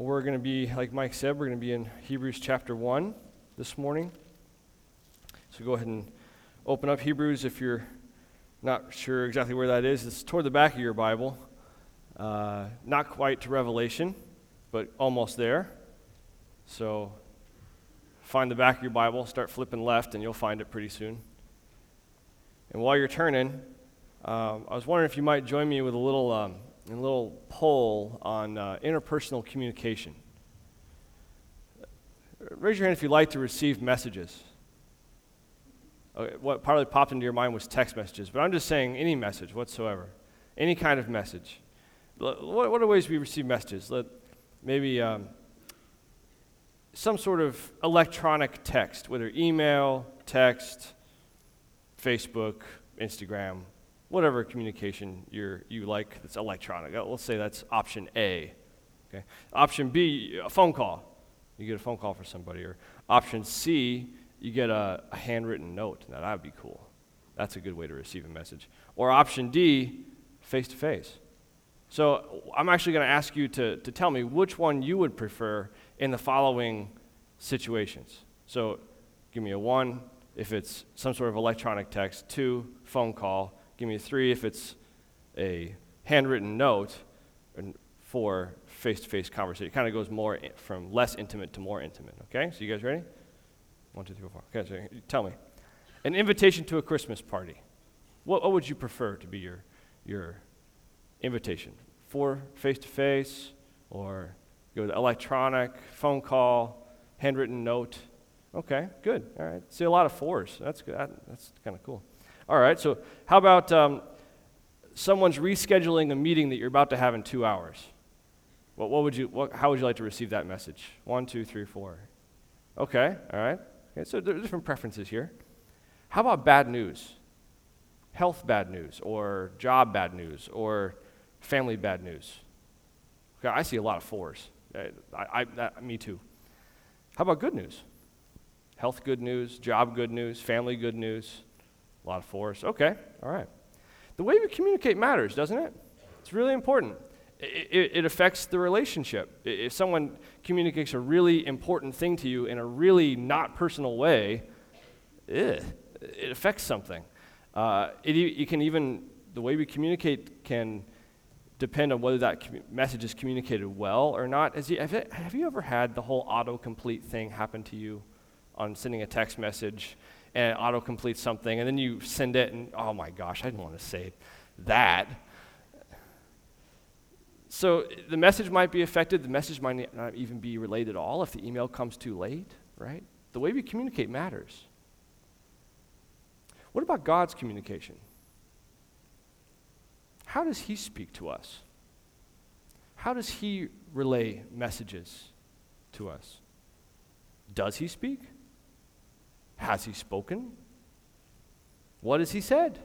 Well, we're going to be, like Mike said, we're going to be in Hebrews chapter 1 this morning. So go ahead and open up Hebrews if you're not sure exactly where that is. It's toward the back of your Bible. Uh, not quite to Revelation, but almost there. So find the back of your Bible, start flipping left, and you'll find it pretty soon. And while you're turning, um, I was wondering if you might join me with a little, um, a little poll on uh, interpersonal communication. Raise your hand if you'd like to receive messages. Okay, what probably popped into your mind was text messages, but I'm just saying any message whatsoever, any kind of message. What, what are ways we receive messages? Let, maybe um, some sort of electronic text, whether email, text, Facebook, Instagram, whatever communication you're, you like that's electronic. Uh, let's say that's option A. Okay. Option B, a phone call. You get a phone call for somebody. Or option C, you get a, a handwritten note. Now, that would be cool. That's a good way to receive a message. Or option D, face to face. So I'm actually going to ask you to, to tell me which one you would prefer in the following situations. So give me a one if it's some sort of electronic text, two, phone call, give me a three if it's a handwritten note, and four, face to face conversation. It kind of goes more from less intimate to more intimate. Okay? So you guys ready? One, two, three, four. Okay, so tell me. An invitation to a Christmas party. What, what would you prefer to be your, your invitation? For face to face, or go to electronic, phone call, handwritten note? Okay, good. All right. See a lot of fours. That's good. That's kind of cool. All right. So how about um, someone's rescheduling a meeting that you're about to have in two hours? What, what would you? What, how would you like to receive that message? One, two, three, four. Okay. All right. Okay. So there are different preferences here. How about bad news? Health bad news, or job bad news, or family bad news. Okay, I see a lot of fours. I, I, that, me too. How about good news? Health good news, job good news, family good news. A lot of force. Okay, all right. The way we communicate matters, doesn't it? It's really important. It, it, affects the relationship. If someone communicates a really important thing to you in a really not personal way, it affects something. Uh, it, it can even, the way we communicate can depend on whether that message is communicated well or not. You, have, have you ever had the whole autocomplete thing happen to you on sending a text message and it autocompletes something and then you send it and oh my gosh, I didn't want to say that. So the message might be affected, the message might not even be relayed at all if the email comes too late, right? The way we communicate matters. What about God's communication? How does He speak to us? How does He relay messages to us? Does He speak? Has He spoken? What has He said?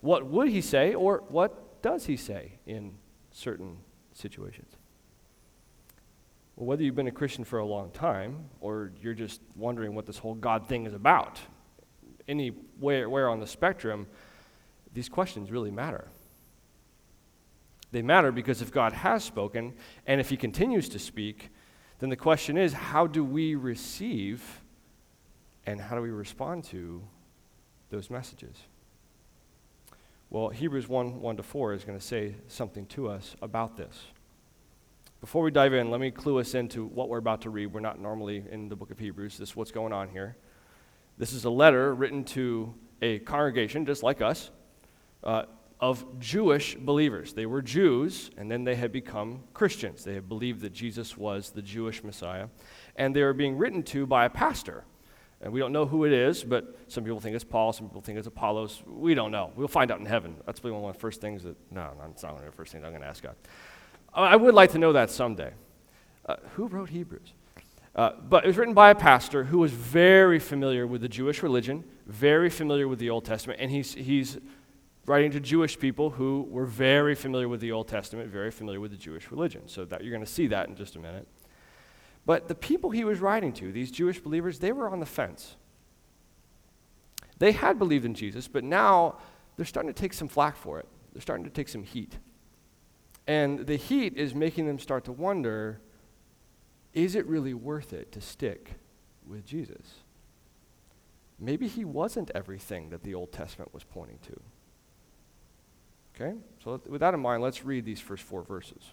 What would He say, or what does He say in certain situations? Well, whether you've been a Christian for a long time, or you're just wondering what this whole God thing is about, anywhere on the spectrum, these questions really matter. They matter because if God has spoken and if He continues to speak, then the question is how do we receive and how do we respond to those messages? Well, Hebrews 1 1 to 4 is going to say something to us about this. Before we dive in, let me clue us into what we're about to read. We're not normally in the book of Hebrews. This is what's going on here. This is a letter written to a congregation just like us uh, of Jewish believers. They were Jews, and then they had become Christians. They had believed that Jesus was the Jewish Messiah. And they were being written to by a pastor. And we don't know who it is, but some people think it's Paul, some people think it's Apollos. We don't know. We'll find out in heaven. That's probably one of the first things that, no, it's not one of the first things I'm going to ask God. I would like to know that someday. Uh, who wrote Hebrews? Uh, but it was written by a pastor who was very familiar with the Jewish religion, very familiar with the Old Testament, and he's, he's writing to Jewish people who were very familiar with the Old Testament, very familiar with the Jewish religion. So that you're going to see that in just a minute. But the people he was writing to, these Jewish believers, they were on the fence. They had believed in Jesus, but now they're starting to take some flack for it. They're starting to take some heat. And the heat is making them start to wonder is it really worth it to stick with Jesus? Maybe he wasn't everything that the Old Testament was pointing to. Okay? So, with that in mind, let's read these first four verses.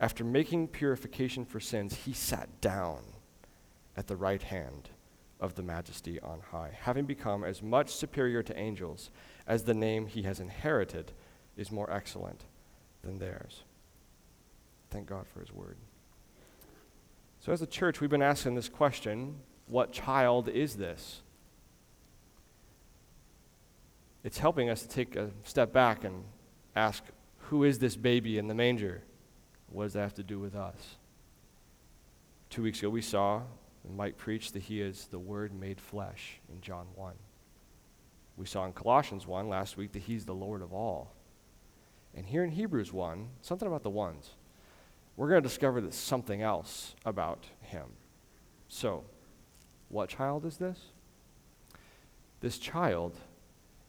After making purification for sins, he sat down at the right hand of the majesty on high, having become as much superior to angels as the name he has inherited is more excellent than theirs. Thank God for his word. So, as a church, we've been asking this question what child is this? It's helping us to take a step back and ask who is this baby in the manger? What does that have to do with us? Two weeks ago, we saw and Mike preached that he is the Word made flesh in John 1. We saw in Colossians 1 last week that he's the Lord of all. And here in Hebrews 1, something about the ones, we're going to discover that something else about him. So, what child is this? This child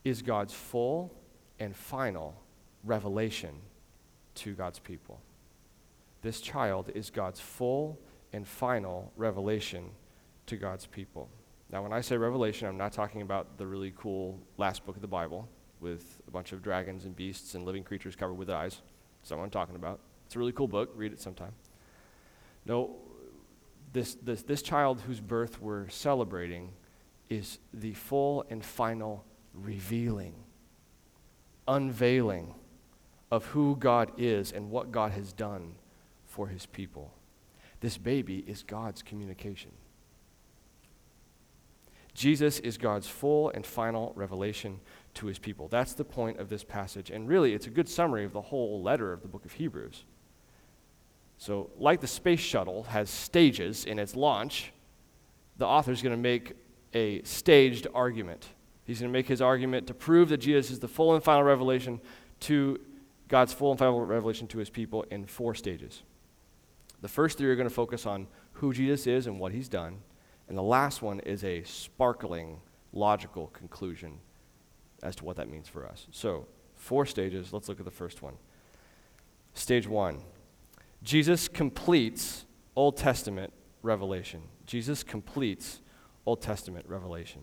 is God's full and final revelation to God's people. This child is God's full and final revelation to God's people. Now, when I say revelation, I'm not talking about the really cool last book of the Bible with a bunch of dragons and beasts and living creatures covered with eyes. That's not what I'm talking about. It's a really cool book. Read it sometime. No, this, this, this child whose birth we're celebrating is the full and final revealing, unveiling of who God is and what God has done for his people. This baby is God's communication. Jesus is God's full and final revelation to his people. That's the point of this passage. And really, it's a good summary of the whole letter of the book of Hebrews. So, like the space shuttle has stages in its launch, the author is going to make a staged argument. He's going to make his argument to prove that Jesus is the full and final revelation to God's full and final revelation to his people in four stages. The first three are going to focus on who Jesus is and what he's done. And the last one is a sparkling, logical conclusion as to what that means for us. So, four stages. Let's look at the first one. Stage one Jesus completes Old Testament revelation. Jesus completes Old Testament revelation.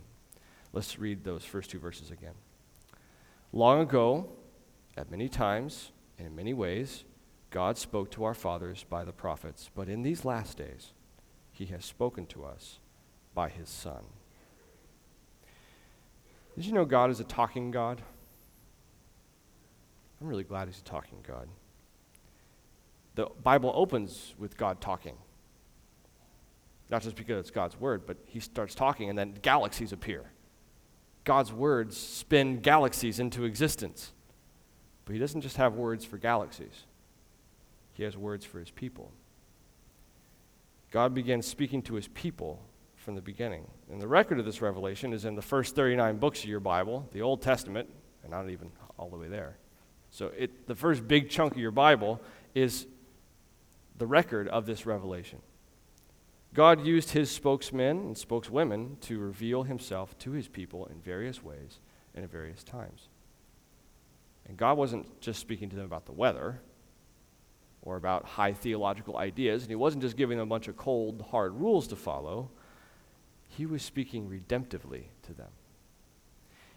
Let's read those first two verses again. Long ago, at many times and in many ways, God spoke to our fathers by the prophets, but in these last days, he has spoken to us by his Son. Did you know God is a talking God? I'm really glad he's a talking God. The Bible opens with God talking. Not just because it's God's word, but he starts talking and then galaxies appear. God's words spin galaxies into existence. But he doesn't just have words for galaxies. He has words for his people. God began speaking to his people from the beginning. And the record of this revelation is in the first 39 books of your Bible, the Old Testament, and not even all the way there. So it, the first big chunk of your Bible is the record of this revelation. God used his spokesmen and spokeswomen to reveal himself to his people in various ways and at various times. And God wasn't just speaking to them about the weather, or about high theological ideas, and he wasn't just giving them a bunch of cold, hard rules to follow. He was speaking redemptively to them.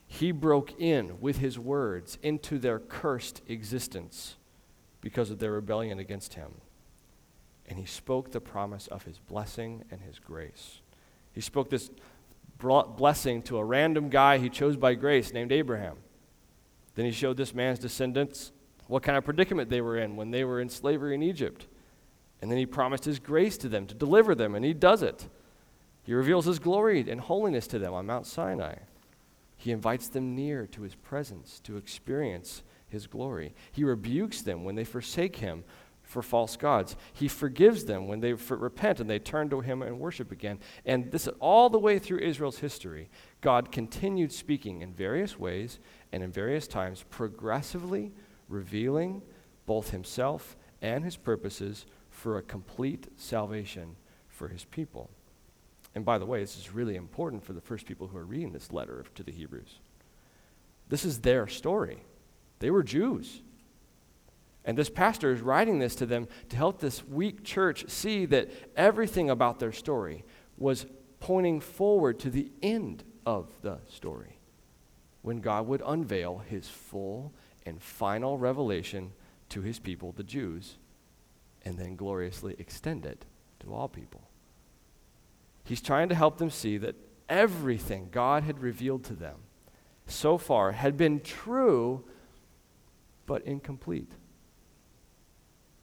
He broke in with his words into their cursed existence because of their rebellion against him. And he spoke the promise of his blessing and his grace. He spoke this blessing to a random guy he chose by grace named Abraham. Then he showed this man's descendants what kind of predicament they were in when they were in slavery in Egypt. And then he promised his grace to them to deliver them, and he does it. He reveals his glory and holiness to them on Mount Sinai. He invites them near to his presence to experience his glory. He rebukes them when they forsake him for false gods. He forgives them when they repent and they turn to him and worship again. And this all the way through Israel's history, God continued speaking in various ways and in various times, progressively revealing both himself and his purposes for a complete salvation for his people. And by the way, this is really important for the first people who are reading this letter to the Hebrews. This is their story. They were Jews. And this pastor is writing this to them to help this weak church see that everything about their story was pointing forward to the end of the story when God would unveil his full and final revelation to his people, the Jews, and then gloriously extend it to all people. He's trying to help them see that everything God had revealed to them so far had been true but incomplete.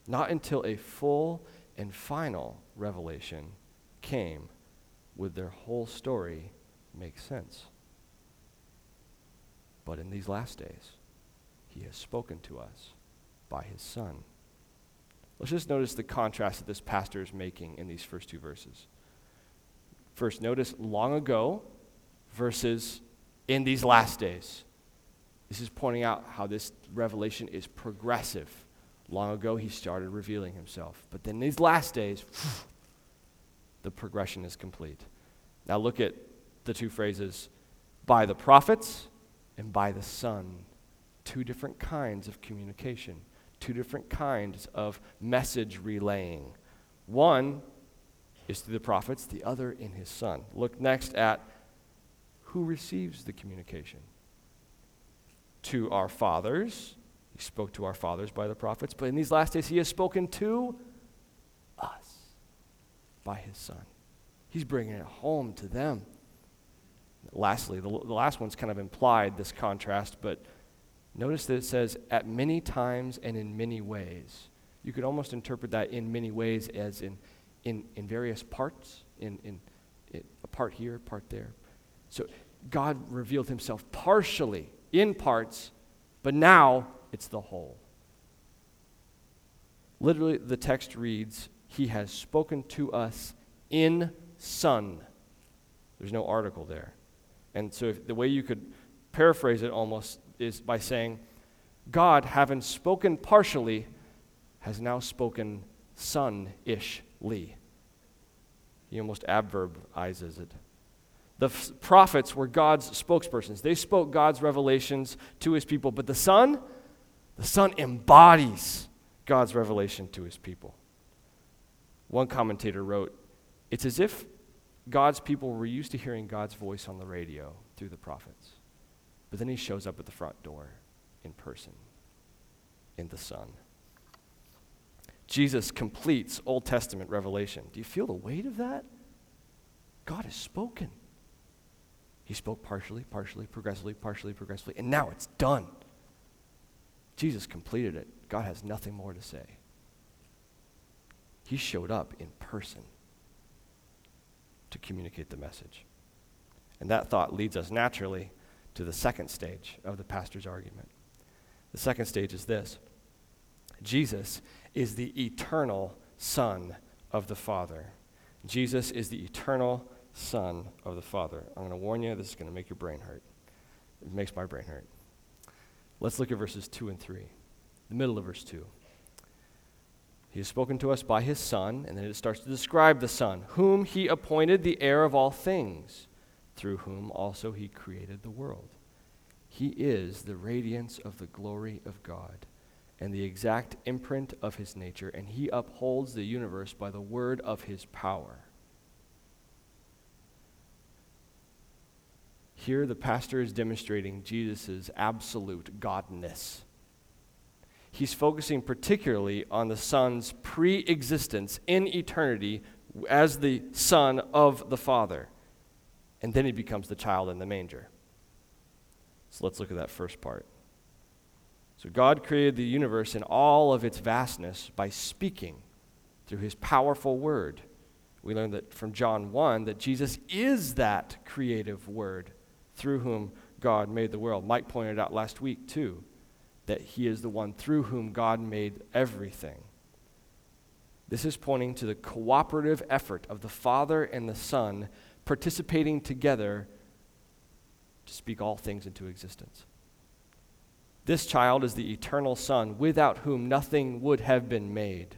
Not until a full and final revelation came would their whole story make sense. But in these last days, he has spoken to us by his Son. Let's just notice the contrast that this pastor is making in these first two verses. First, notice long ago versus in these last days. This is pointing out how this revelation is progressive. Long ago, he started revealing himself. But then, these last days, the progression is complete. Now, look at the two phrases by the prophets and by the Son. Two different kinds of communication, two different kinds of message relaying. One is through the prophets, the other in his Son. Look next at who receives the communication to our fathers. He spoke to our fathers by the prophets, but in these last days, he has spoken to us by his Son. He's bringing it home to them. Lastly, the, the last one's kind of implied, this contrast, but notice that it says, at many times and in many ways. You could almost interpret that in many ways as in, in, in various parts, in, in, in a part here, part there. So God revealed himself partially in parts, but now it's the whole. Literally, the text reads, He has spoken to us in Son. There's no article there. And so, if, the way you could paraphrase it almost is by saying, God, having spoken partially, has now spoken son ishly. He almost adverbizes it. The f- prophets were God's spokespersons. They spoke God's revelations to his people. But the Son, the Son embodies God's revelation to his people. One commentator wrote, It's as if God's people were used to hearing God's voice on the radio through the prophets. But then he shows up at the front door in person, in the Son. Jesus completes Old Testament revelation. Do you feel the weight of that? God has spoken. He spoke partially, partially, progressively, partially, progressively, and now it's done. Jesus completed it. God has nothing more to say. He showed up in person to communicate the message. And that thought leads us naturally to the second stage of the pastor's argument. The second stage is this Jesus is the eternal Son of the Father. Jesus is the eternal Son of the Father. I'm going to warn you, this is going to make your brain hurt. It makes my brain hurt. Let's look at verses 2 and 3. The middle of verse 2. He has spoken to us by his Son, and then it starts to describe the Son, whom he appointed the heir of all things, through whom also he created the world. He is the radiance of the glory of God and the exact imprint of his nature, and he upholds the universe by the word of his power. Here, the pastor is demonstrating Jesus' absolute godness. He's focusing particularly on the Son's pre existence in eternity as the Son of the Father. And then he becomes the child in the manger. So let's look at that first part. So, God created the universe in all of its vastness by speaking through his powerful word. We learn that from John 1 that Jesus is that creative word through whom God made the world. Mike pointed out last week, too, that he is the one through whom God made everything. This is pointing to the cooperative effort of the Father and the Son participating together to speak all things into existence. This child is the eternal Son, without whom nothing would have been made.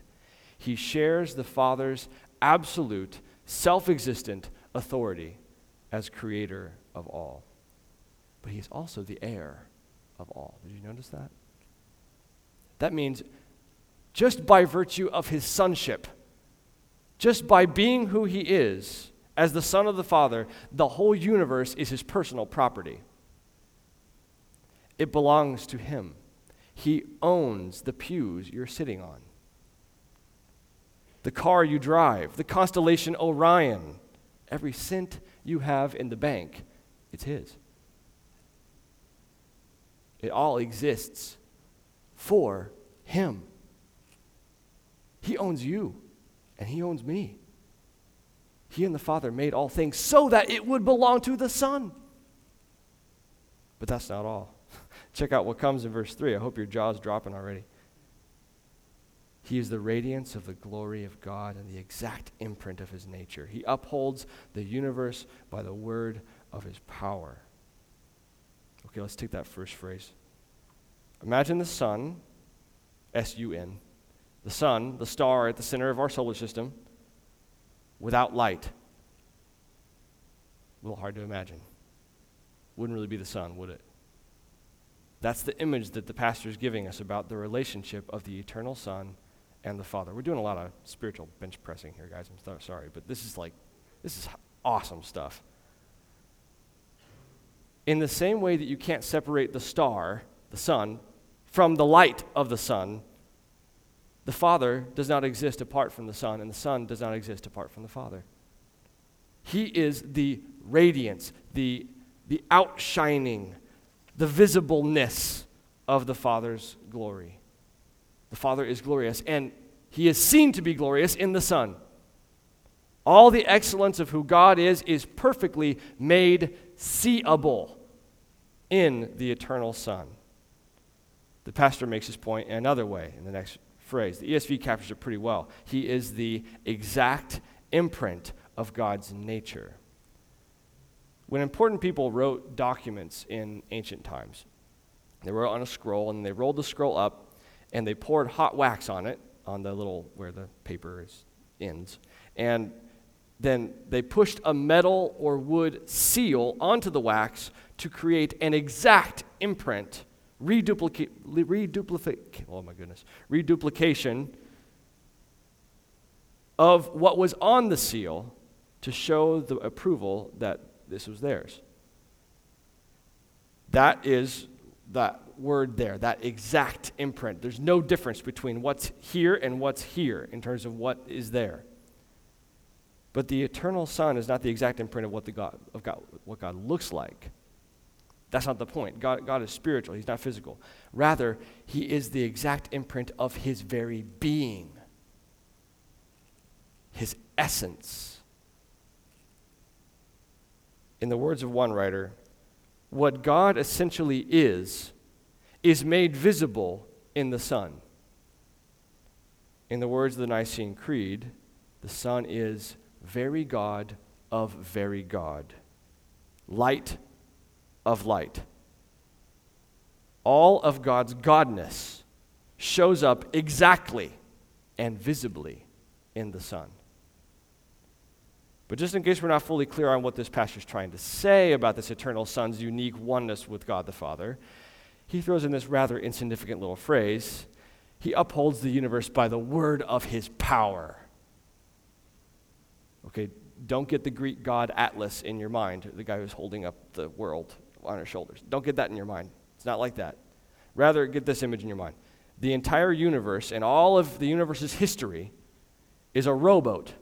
He shares the Father's absolute, self existent authority as creator of all. But he is also the heir of all. Did you notice that? That means just by virtue of his sonship, just by being who he is as the Son of the Father, the whole universe is his personal property. It belongs to him. He owns the pews you're sitting on, the car you drive, the constellation Orion, every cent you have in the bank, it's his. It all exists for him. He owns you, and He owns me. He and the Father made all things so that it would belong to the Son. But that's not all. Check out what comes in verse 3. I hope your jaw's dropping already. He is the radiance of the glory of God and the exact imprint of his nature. He upholds the universe by the word of his power. Okay, let's take that first phrase. Imagine the sun, S U N, the sun, the star at the center of our solar system, without light. A little hard to imagine. Wouldn't really be the sun, would it? That's the image that the pastor is giving us about the relationship of the eternal Son and the Father. We're doing a lot of spiritual bench pressing here, guys. I'm so sorry, but this is like, this is awesome stuff. In the same way that you can't separate the star, the sun, from the light of the sun, the Father does not exist apart from the Son, and the Son does not exist apart from the Father. He is the radiance, the, the outshining, the visibleness of the Father's glory. The Father is glorious, and He is seen to be glorious in the Son. All the excellence of who God is is perfectly made seeable in the eternal Son. The pastor makes his point another way in the next phrase. The ESV captures it pretty well. He is the exact imprint of God's nature. When important people wrote documents in ancient times, they wrote on a scroll and they rolled the scroll up and they poured hot wax on it, on the little where the paper is, ends. And then they pushed a metal or wood seal onto the wax to create an exact imprint reduplicate, reduplicate, oh my goodness, reduplication of what was on the seal to show the approval that this was theirs. That is that word there, that exact imprint. There's no difference between what's here and what's here in terms of what is there. But the eternal Son is not the exact imprint of what, the God, of God, what God looks like. That's not the point. God, God is spiritual, He's not physical. Rather, He is the exact imprint of His very being, His essence. In the words of one writer, what God essentially is, is made visible in the Son. In the words of the Nicene Creed, the Son is very God of very God, light of light. All of God's godness shows up exactly and visibly in the Son. But just in case we're not fully clear on what this passage is trying to say about this eternal Son's unique oneness with God the Father, he throws in this rather insignificant little phrase He upholds the universe by the word of his power. Okay, don't get the Greek god Atlas in your mind, the guy who's holding up the world on our shoulders. Don't get that in your mind. It's not like that. Rather, get this image in your mind. The entire universe and all of the universe's history is a rowboat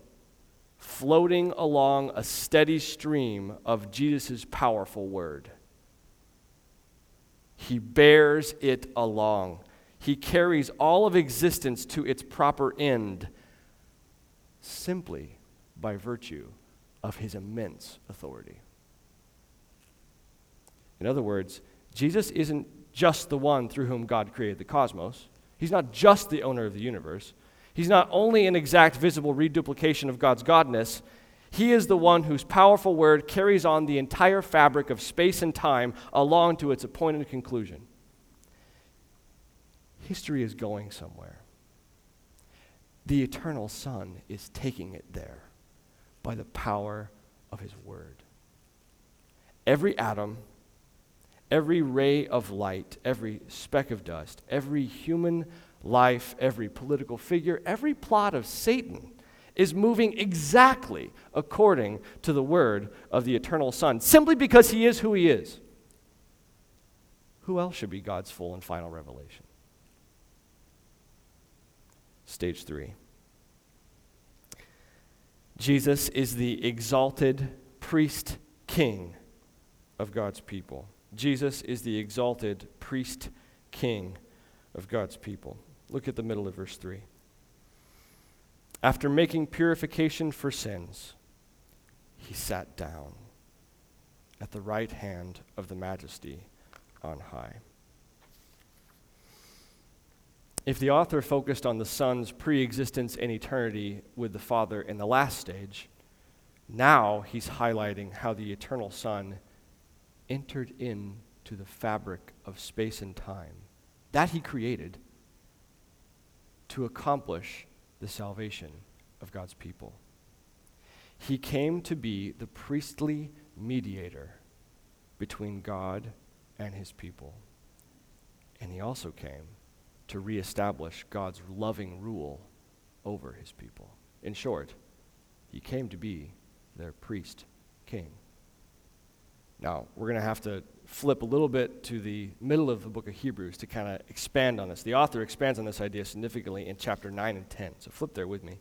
floating along a steady stream of Jesus' powerful word. He bears it along. He carries all of existence to its proper end simply by virtue of his immense authority. In other words, Jesus isn't just the one through whom God created the cosmos. He's not just the owner of the universe. He's not only an exact visible reduplication of God's godness, he is the one whose powerful word carries on the entire fabric of space and time along to its appointed conclusion. History is going somewhere. The eternal Son is taking it there by the power of his word. Every atom, every ray of light, every speck of dust, every human life, every political figure, every plot of Satan is moving exactly according to the word of the eternal Son, simply because he is who he is. Who else should be God's full and final revelation? Stage three. Jesus is the exalted priest king of God's people. Jesus is the exalted priest king of God's people. Look at the middle of verse 3 after making purification for sins, he sat down at the right hand of the majesty on high. If the author focused on the Son's pre existence and eternity with the Father in the last stage, now he's highlighting how the eternal Son entered into the fabric of space and time that he created to accomplish the salvation of God's people. He came to be the priestly mediator between God and his people. And he also came to reestablish God's loving rule over his people. In short, he came to be their priest king. Now, we're going to have to flip a little bit to the middle of the book of Hebrews to kind of expand on this. The author expands on this idea significantly in chapter 9 and 10. So flip there with me.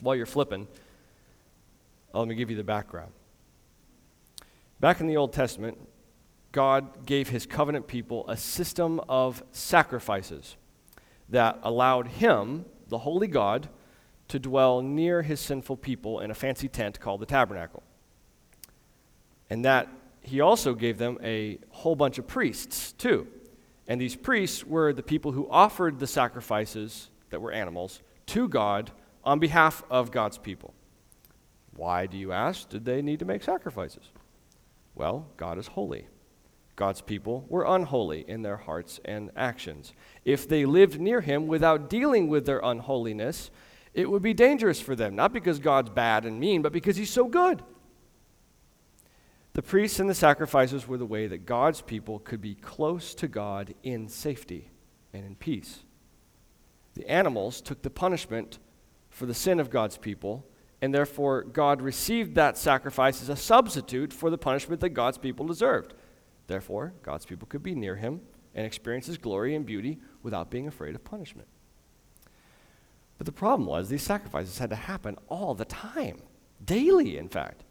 While you're flipping, uh, let me give you the background. Back in the Old Testament, God gave his covenant people a system of sacrifices that allowed him, the holy God, to dwell near his sinful people in a fancy tent called the tabernacle. And that he also gave them a whole bunch of priests, too. And these priests were the people who offered the sacrifices that were animals to God on behalf of God's people. Why, do you ask, did they need to make sacrifices? Well, God is holy. God's people were unholy in their hearts and actions. If they lived near Him without dealing with their unholiness, it would be dangerous for them, not because God's bad and mean, but because He's so good. The priests and the sacrifices were the way that God's people could be close to God in safety and in peace. The animals took the punishment for the sin of God's people, and therefore God received that sacrifice as a substitute for the punishment that God's people deserved. Therefore, God's people could be near him and experience his glory and beauty without being afraid of punishment. But the problem was these sacrifices had to happen all the time, daily, in fact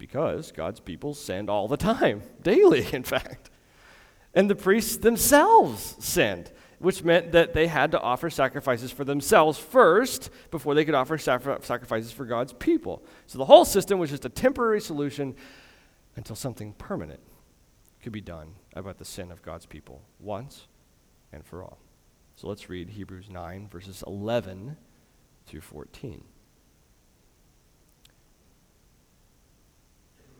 because God's people sinned all the time, daily, in fact. And the priests themselves sinned, which meant that they had to offer sacrifices for themselves first before they could offer sacrifices for God's people. So the whole system was just a temporary solution until something permanent could be done about the sin of God's people once and for all. So let's read Hebrews 9, verses 11 through 14.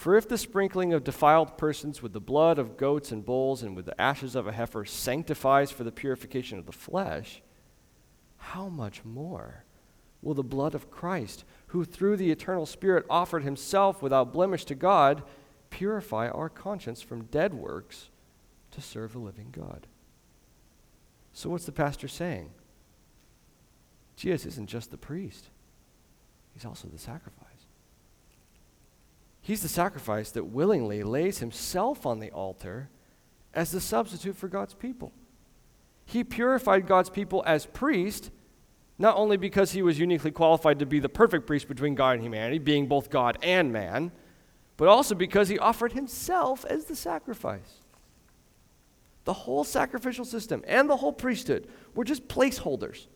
For if the sprinkling of defiled persons with the blood of goats and bulls and with the ashes of a heifer sanctifies for the purification of the flesh, how much more will the blood of Christ, who through the eternal Spirit offered himself without blemish to God, purify our conscience from dead works to serve the living God? So, what's the pastor saying? Jesus isn't just the priest, he's also the sacrifice. He's the sacrifice that willingly lays himself on the altar as the substitute for God's people. He purified God's people as priest, not only because he was uniquely qualified to be the perfect priest between God and humanity, being both God and man, but also because he offered himself as the sacrifice. The whole sacrificial system and the whole priesthood were just placeholders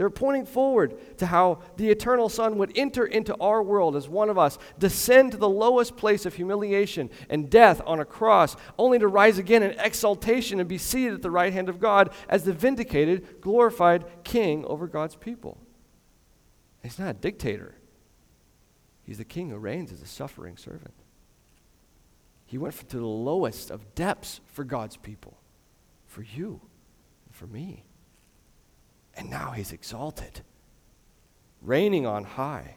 they were pointing forward to how the eternal Son would enter into our world as one of us, descend to the lowest place of humiliation and death on a cross, only to rise again in exaltation and be seated at the right hand of God as the vindicated, glorified King over God's people. He's not a dictator, he's the King who reigns as a suffering servant. He went to the lowest of depths for God's people, for you, for me. And now he's exalted, reigning on high.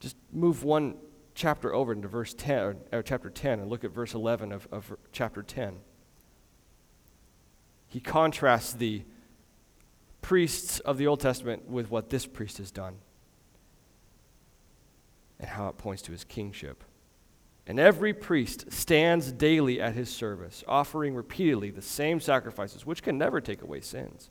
Just move one chapter over into verse 10, or, or chapter 10, and look at verse 11 of, of chapter 10. He contrasts the priests of the Old Testament with what this priest has done and how it points to his kingship. And every priest stands daily at his service, offering repeatedly the same sacrifices, which can never take away sins.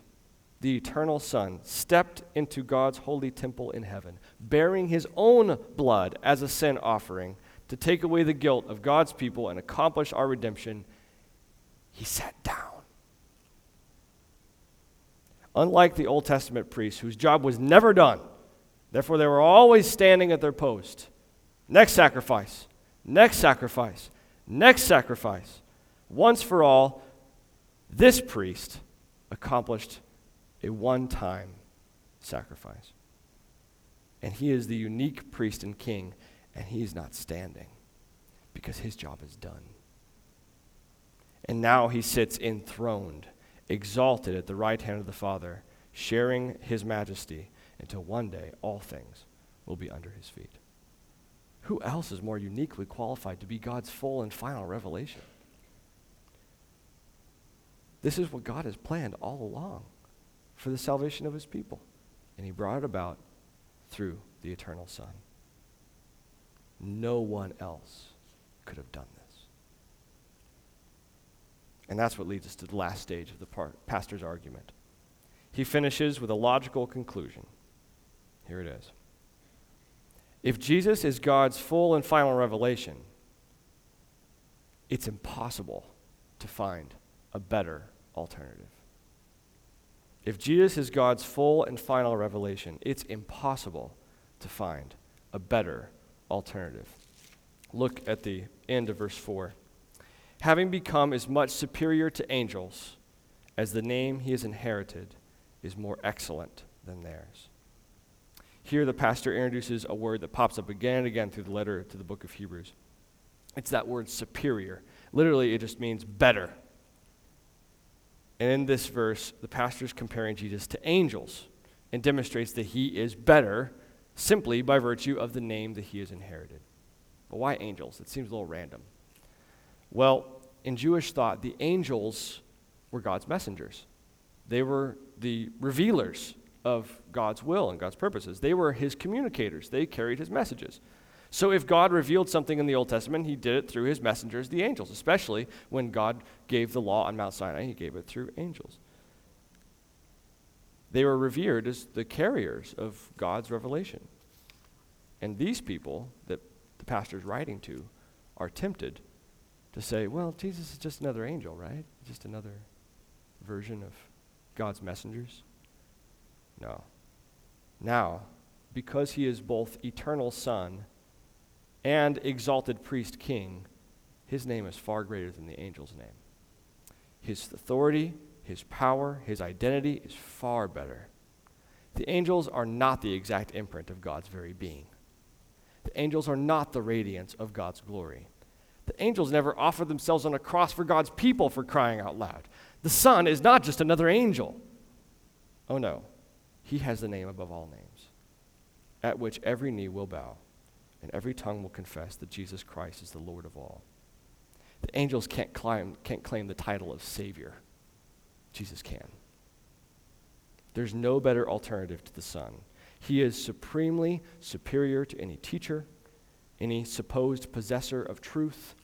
the eternal Son, stepped into God's holy temple in heaven, bearing his own blood as a sin offering to take away the guilt of God's people and accomplish our redemption, he sat down. Unlike the Old Testament priests, whose job was never done, therefore they were always standing at their post. Next sacrifice, next sacrifice, next sacrifice. Once for all, this priest accomplished a one time sacrifice. And he is the unique priest and king, and he is not standing because his job is done. And now he sits enthroned, exalted at the right hand of the Father, sharing his majesty until one day all things will be under his feet. Who else is more uniquely qualified to be God's full and final revelation? This is what God has planned all along for the salvation of his people. And he brought it about through the eternal Son. No one else could have done this. And that's what leads us to the last stage of the pastor's argument. He finishes with a logical conclusion. Here it is. If Jesus is God's full and final revelation, it's impossible to find a better alternative. If Jesus is God's full and final revelation, it's impossible to find a better alternative. Look at the end of verse 4. Having become as much superior to angels as the name he has inherited is more excellent than theirs. Here, the pastor introduces a word that pops up again and again through the letter to the book of Hebrews. It's that word superior. Literally, it just means better. And in this verse, the pastor is comparing Jesus to angels and demonstrates that he is better simply by virtue of the name that he has inherited. But why angels? It seems a little random. Well, in Jewish thought, the angels were God's messengers. They were the revealers of God's will and God's purposes. They were his communicators. They carried his messages. So if God revealed something in the Old Testament, he did it through his messengers, the angels, especially when God gave the law on Mount Sinai, he gave it through angels. They were revered as the carriers of God's revelation. And these people that the pastor is writing to are tempted to say, well, Jesus is just another angel, right? Just another version of God's messengers. No. Now, because he is both eternal Son and exalted priest king, his name is far greater than the angel's name. His authority, his power, his identity is far better. The angels are not the exact imprint of God's very being. The angels are not the radiance of God's glory. The angels never offered themselves on a cross for God's people for crying out loud. The Son is not just another angel. Oh no, he has the name above all names. at which every knee will bow and every tongue will confess that Jesus Christ is the Lord of all. The angels can't claim, can't claim the title of Savior. Jesus can. There's no better alternative to the Son. He is supremely superior to any teacher, any supposed possessor of truth,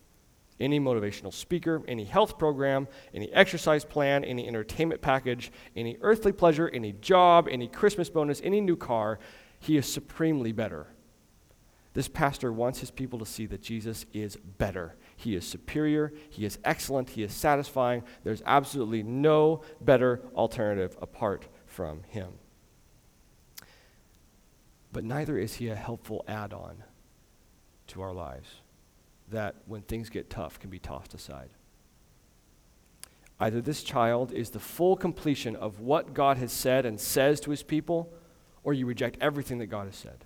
any motivational speaker, any health program, any exercise plan, any entertainment package, any earthly pleasure, any job, any Christmas bonus, any new car. He is supremely better. This pastor wants his people to see that Jesus is better. He is superior, he is excellent, he is satisfying. There's absolutely no better alternative apart from him. But neither is he a helpful add on to our lives that, when things get tough, can be tossed aside. Either this child is the full completion of what God has said and says to his people, or you reject everything that God has said.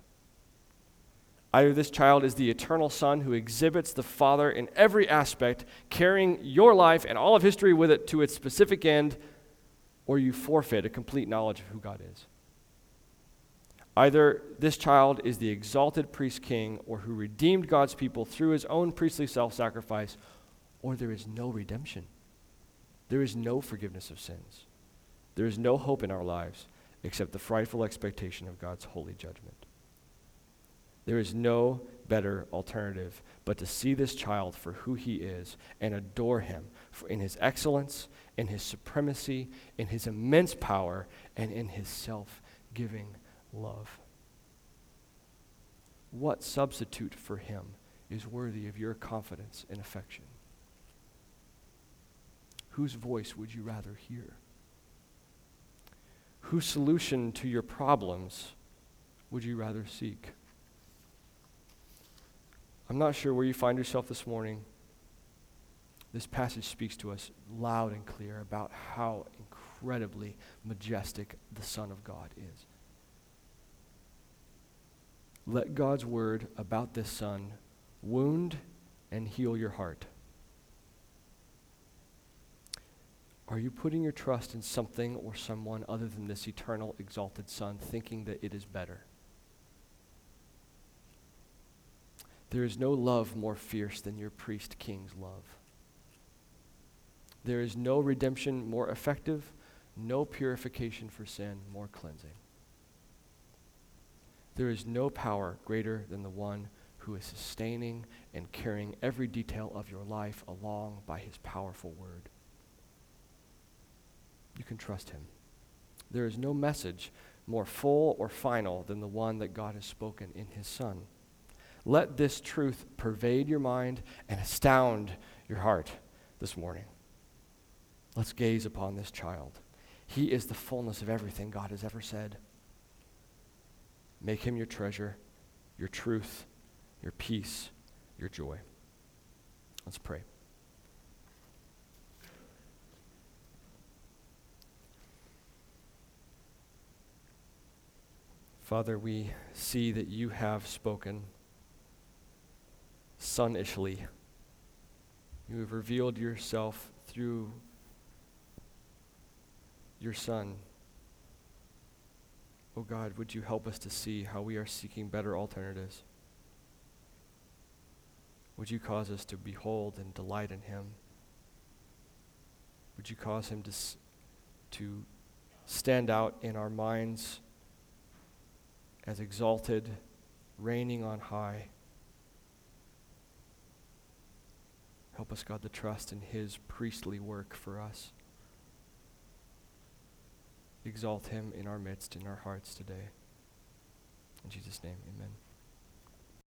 Either this child is the eternal Son who exhibits the Father in every aspect, carrying your life and all of history with it to its specific end, or you forfeit a complete knowledge of who God is. Either this child is the exalted priest king or who redeemed God's people through his own priestly self sacrifice, or there is no redemption. There is no forgiveness of sins. There is no hope in our lives except the frightful expectation of God's holy judgment. There is no better alternative but to see this child for who he is and adore him for in his excellence, in his supremacy, in his immense power, and in his self giving love. What substitute for him is worthy of your confidence and affection? Whose voice would you rather hear? Whose solution to your problems would you rather seek? I'm not sure where you find yourself this morning. This passage speaks to us loud and clear about how incredibly majestic the Son of God is. Let God's word about this Son wound and heal your heart. Are you putting your trust in something or someone other than this eternal, exalted Son, thinking that it is better? There is no love more fierce than your priest king's love. There is no redemption more effective, no purification for sin more cleansing. There is no power greater than the one who is sustaining and carrying every detail of your life along by his powerful word. You can trust him. There is no message more full or final than the one that God has spoken in his Son. Let this truth pervade your mind and astound your heart this morning. Let's gaze upon this child. He is the fullness of everything God has ever said. Make him your treasure, your truth, your peace, your joy. Let's pray. Father, we see that you have spoken sonishly. You have revealed yourself through your Son. Oh God, would you help us to see how we are seeking better alternatives? Would you cause us to behold and delight in Him? Would you cause Him to, s- to stand out in our minds as exalted, reigning on high? Help us, God, to trust in His priestly work for us. Exalt Him in our midst, in our hearts today. In Jesus' name, amen.